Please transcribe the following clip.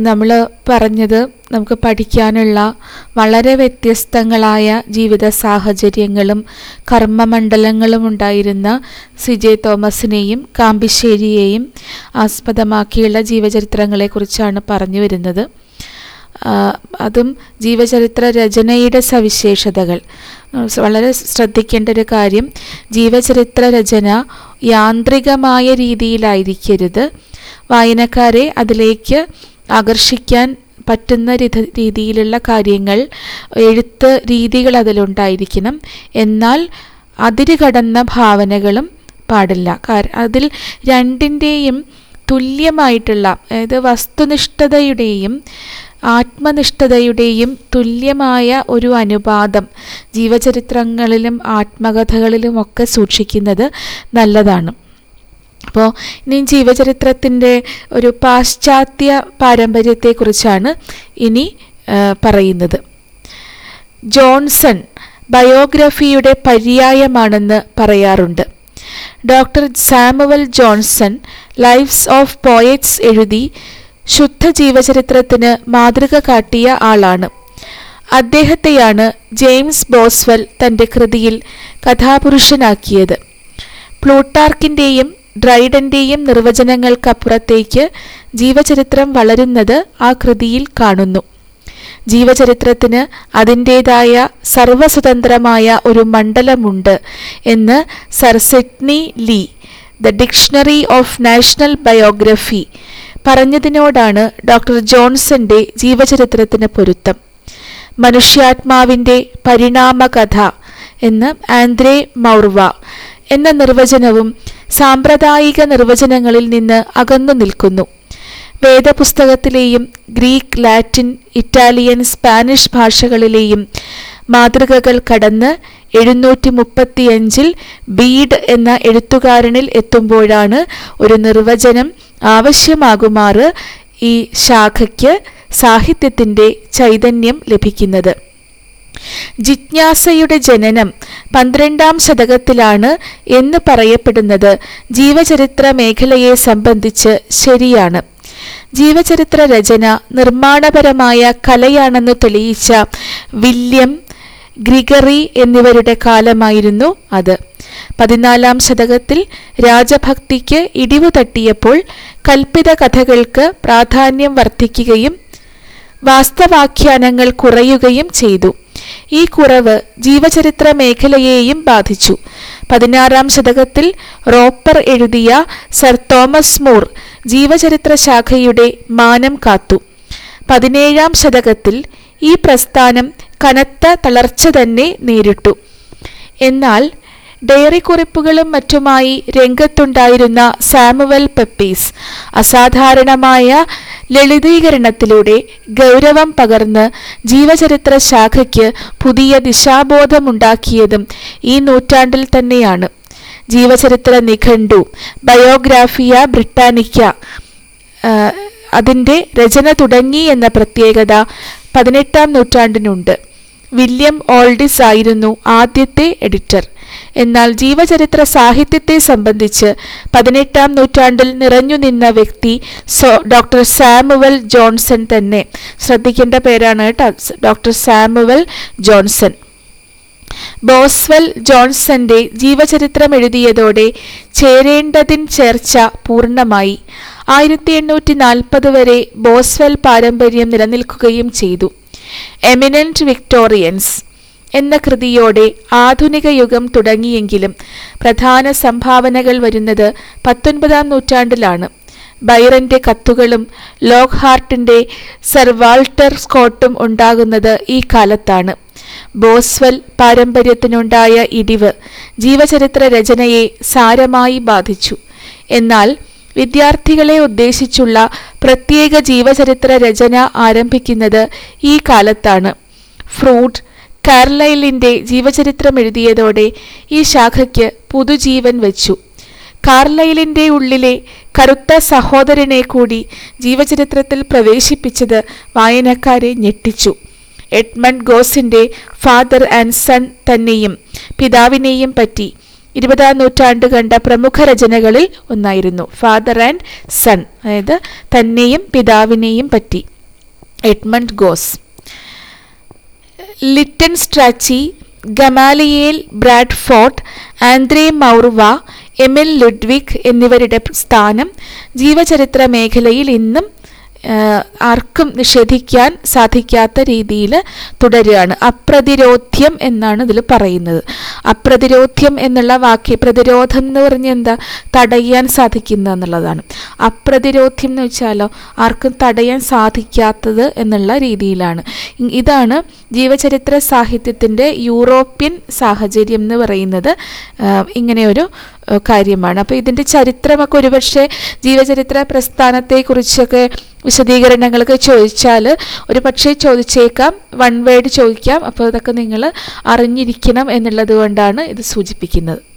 നമ്മൾ പറഞ്ഞത് നമുക്ക് പഠിക്കാനുള്ള വളരെ വ്യത്യസ്തങ്ങളായ ജീവിത സാഹചര്യങ്ങളും കർമ്മമണ്ഡലങ്ങളും ഉണ്ടായിരുന്ന സി ജെ തോമസിനെയും കാമ്പിശ്ശേരിയെയും ആസ്പദമാക്കിയുള്ള ജീവചരിത്രങ്ങളെക്കുറിച്ചാണ് പറഞ്ഞു വരുന്നത്. അതും ജീവചരിത്ര രചനയുടെ സവിശേഷതകൾ. വളരെ ശ്രദ്ധിക്കേണ്ട ഒരു കാര്യം ജീവചരിത്ര രചന യാന്ത്രികമായ രീതിയിലായിരിക്കരുത്. വായനക്കാരെ അതിലേക്ക് ആകർഷിക്കാൻ പറ്റുന്ന രീത- രീതിയിലുള്ള കാര്യങ്ങൾ എഴുത്ത് രീതികൾ അതിലുണ്ടായിരിക്കണം. എന്നാൽ അതിര് കടന്ന ഭാവനകളും പാടില്ല. അതിൽ രണ്ടിന്റെയും തുല്യമായിട്ടുള്ള അതായത് വസ്തുനിഷ്ഠതയുടെയും ആത്മനിഷ്ഠതയുടെയും തുല്യമായ ഒരു അനുപാതം ജീവചരിത്രങ്ങളിലും ആത്മകഥകളിലുമൊക്കെ സൂക്ഷിക്കുന്നത് നല്ലതാണ്. അപ്പോൾ ഇനി ജീവചരിത്രത്തിന്റെ ഒരു പാശ്ചാത്യ പാരമ്പര്യത്തെക്കുറിച്ചാണ് ഇനി പറയുന്നത്. ജോൺസൺ ബയോഗ്രഫിയുടെ പര്യായമാണെന്ന് പറയാറുണ്ട്. Doctor Samuel Johnson lives of poets എഴുതി ശുദ്ധ ജീവചരിത്രത്തിന് മാതൃക കാട്ടിയ ആളാണ്. അദ്ദേഹത്തെയാണ് ജെയിംസ് ബോസ്വെൽ തന്റെ കൃതിയിൽ കഥാപുരുഷനാക്കിയത്. പ്ലൂട്ടാർക്കിന്റെയും ഡ്രൈഡന്റെയും നിർവചനങ്ങൾക്കപ്പുറത്തേക്ക് ജീവചരിത്രം വളരുന്നത് ആ കൃതിയിൽ കാണുന്നു. ജീവചരിത്രത്തിന് അതിന്റേതായ സർവസ്വതന്ത്രമായ ഒരു മണ്ഡലമുണ്ട് എന്ന് sir Sidney Lee the dictionary of national biography പറഞ്ഞതിനോടാണ് doctor ജോൺസന്റെ ജീവചരിത്രത്തിന് പൊരുത്തം. മനുഷ്യാത്മാവിന്റെ പരിണാമകഥ എന്ന് ആന്ദ്രേ മൗർവ എന്ന നിർവചനവും സാമ്പ്രദായിക നിർവചനങ്ങളിൽ നിന്ന് അകന്നു നിൽക്കുന്നു. വേദപുസ്തകത്തിലെയും ഗ്രീക്ക് ലാറ്റിൻ ഇറ്റാലിയൻ സ്പാനിഷ് ഭാഷകളിലെയും മാതൃകകൾ കടന്ന് എഴുന്നൂറ്റി മുപ്പത്തിയഞ്ചിൽ ബീഡ് എന്ന എഴുത്തുകാരനിൽ എത്തുമ്പോഴാണ് ഒരു നിർവചനം ആവശ്യമാകുമാറ് ഈ ശാഖയ്ക്ക് സാഹിത്യത്തിന്റെ ചൈതന്യം ലഭിക്കുന്നത്. ജിജ്ഞാസയുടെ ജനനം പന്ത്രണ്ടാം ശതകത്തിലാണ് എന്ന് പറയപ്പെടുന്നത്. ജീവചരിത്ര മേഖലയെ സംബന്ധിച്ച് ശരിയാണ്. ജീവചരിത്ര രചന നിർമ്മാണപരമായ കലയാണെന്ന് തെളിയിച്ച വില്യം ഗ്രിഗറി എന്നിവരുടെ കാലമായിരുന്നു അത്. പതിനാലാം ശതകത്തിൽ രാജഭക്തിക്ക് ഇടിവു തട്ടിയപ്പോൾ കൽപ്പിത കഥകൾക്ക് പ്രാധാന്യം വർദ്ധിക്കുകയും വാസ്തവാഖ്യാനങ്ങൾ കുറയുകയും ചെയ്തു. ഈ കുറവ് ജീവചരിത്ര മേഖലയെയും ബാധിച്ചു. പതിനാറാം ശതകത്തിൽ റോപ്പർ എഴുതിയ സർ തോമസ് മൂർ ജീവചരിത്ര ശാഖയുടെ മാനം കാത്തു. പതിനേഴാം ശതകത്തിൽ ഈ പ്രസ്ഥാനം കനത്ത തളർച്ച തന്നെ നേരിട്ടു. എന്നാൽ ഡയറി കുറിപ്പുകളും മറ്റുമായി രംഗത്തുണ്ടായിരുന്ന സാമുവൽ പെപ്പീസ് അസാധാരണമായ ലളിതീകരണത്തിലൂടെ ഗൗരവം പകർന്ന് ജീവചരിത്ര ശാഖയ്ക്ക് പുതിയ ദിശാബോധമുണ്ടാക്കിയതും ഈ നൂറ്റാണ്ടിൽ തന്നെയാണ്. ജീവചരിത്ര നിഘണ്ടു ബയോഗ്രാഫിയ ബ്രിട്ടാനിക്ക അതിന്റെ രചന തുടങ്ങി എന്ന പ്രത്യേകത പതിനെട്ടാം നൂറ്റാണ്ടിനുണ്ട്. വില്യം ഓൾഡിസ് ആയിരുന്നു ആദ്യത്തെ എഡിറ്റർ. എന്നാൽ ജീവചരിത്ര സാഹിത്യത്തെ സംബന്ധിച്ച് പതിനെട്ടാം നൂറ്റാണ്ടിൽ നിറഞ്ഞു നിന്ന വ്യക്തി സോ ഡോക്ടർ സാമുവൽ ജോൺസൺ തന്നെ. ശ്രദ്ധിക്കേണ്ട പേരാണ് ഡോക്ടർ സാമുവൽ ജോൺസൺ. ബോസ്വൽ ജോൺസന്റെ ജീവചരിത്രം എഴുതിയതോടെ ചേരേണ്ടതിൻ ചേർച്ച പൂർണമായി. ആയിരത്തി എണ്ണൂറ്റി നാൽപ്പത് വരെ ബോസ്വൽ പാരമ്പര്യം നിലനിൽക്കുകയും ചെയ്തു. എമിനന്റ് വിക്ടോറിയൻസ് എന്ന കൃതിയോടെ ആധുനിക യുഗം തുടങ്ങിയെങ്കിലും പ്രധാന സംഭാവനകൾ വരുന്നത് പത്തൊൻപതാം നൂറ്റാണ്ടിലാണ്. ബൈറന്റെ കത്തുകളും ലോക്ക് ഹാർട്ടിന്റെ സർ വാൾട്ടർ സ്കോട്ടും ഉണ്ടാകുന്നത് ഈ കാലത്താണ്. ബോസ്വൽ പാരമ്പര്യത്തിനുണ്ടായ ഇടിവ് ജീവചരിത്ര രചനയെ സാരമായി ബാധിച്ചു. എന്നാൽ വിദ്യാർത്ഥികളെ ഉദ്ദേശിച്ചുള്ള പ്രത്യേക ജീവചരിത്ര രചന ആരംഭിക്കുന്നത് ഈ കാലത്താണ്. ഫ്രൂട്ട് കാർലൈലിന്റെ ജീവചരിത്രം എഴുതിയതോടെ ഈ ശാഖയ്ക്ക് പുതുജീവൻ വച്ചു. കാർലൈലിന്റെ ഉള്ളിലെ കറുത്ത സഹോദരനെ കൂടി ജീവചരിത്രത്തിൽ പ്രവേശിപ്പിച്ചത് വായനക്കാരെ ഞെട്ടിച്ചു. എഡ്മണ്ട് ഗോസിന്റെ ഫാദർ ആൻഡ് സൺ തന്നെയും പിതാവിനെയും പറ്റി ഇരുപതാം നൂറ്റാണ്ട് കണ്ട പ്രമുഖ രചനകളിൽ ഒന്നായിരുന്നു. ഫാദർ ആൻഡ് സൺ അതായത് തന്നെയും പിതാവിനെയും പറ്റി. Edmund Gosse. Lytton Strachey Gamaliel Bradford Andre Maurois Emil Ludwig എന്നിവരുടെ സ്ഥാനം ജീവചരിത്ര മേഖലയിൽ ഇന്നും ആർക്കും നിഷേധിക്കാൻ സാധിക്കാത്ത രീതിയിൽ തുടരുകയാണ്. അപ്രതിരോധ്യം എന്നാണ് ഇതിൽ പറയുന്നത്. അപ്രതിരോധ്യം എന്നുള്ള വാക്ക് പ്രതിരോധം എന്ന് പറഞ്ഞാൽ എന്താ? തടയാൻ സാധിക്കുന്ന എന്നുള്ളതാണ്. അപ്രതിരോധ്യം എന്ന് വെച്ചാലോ ആർക്കും തടയാൻ സാധിക്കാത്തത് എന്നുള്ള രീതിയിലാണ്. ഇതാണ് ജീവചരിത്ര സാഹിത്യത്തിന്റെ യൂറോപ്യൻ സാഹചര്യം എന്ന് പറയുന്നത്. ഇങ്ങനെയൊരു കാര്യമാണ്. അപ്പോൾ ഇതിന്റെ ചരിത്രമൊക്കെ ഒരുപക്ഷെ ജീവചരിത്ര പ്രസ്ഥാനത്തെക്കുറിച്ചൊക്കെ വിശദീകരണങ്ങളൊക്കെ ചോദിച്ചാൽ ഒരു പക്ഷേ ചോദിച്ചേക്കാം വൺ വേഡ് ചോദിക്കാം. അപ്പോൾ അതൊക്കെ നിങ്ങൾ അറിഞ്ഞിരിക്കണം എന്നുള്ളത് കൊണ്ടാണ് ഇത് സൂചിപ്പിക്കുന്നത്.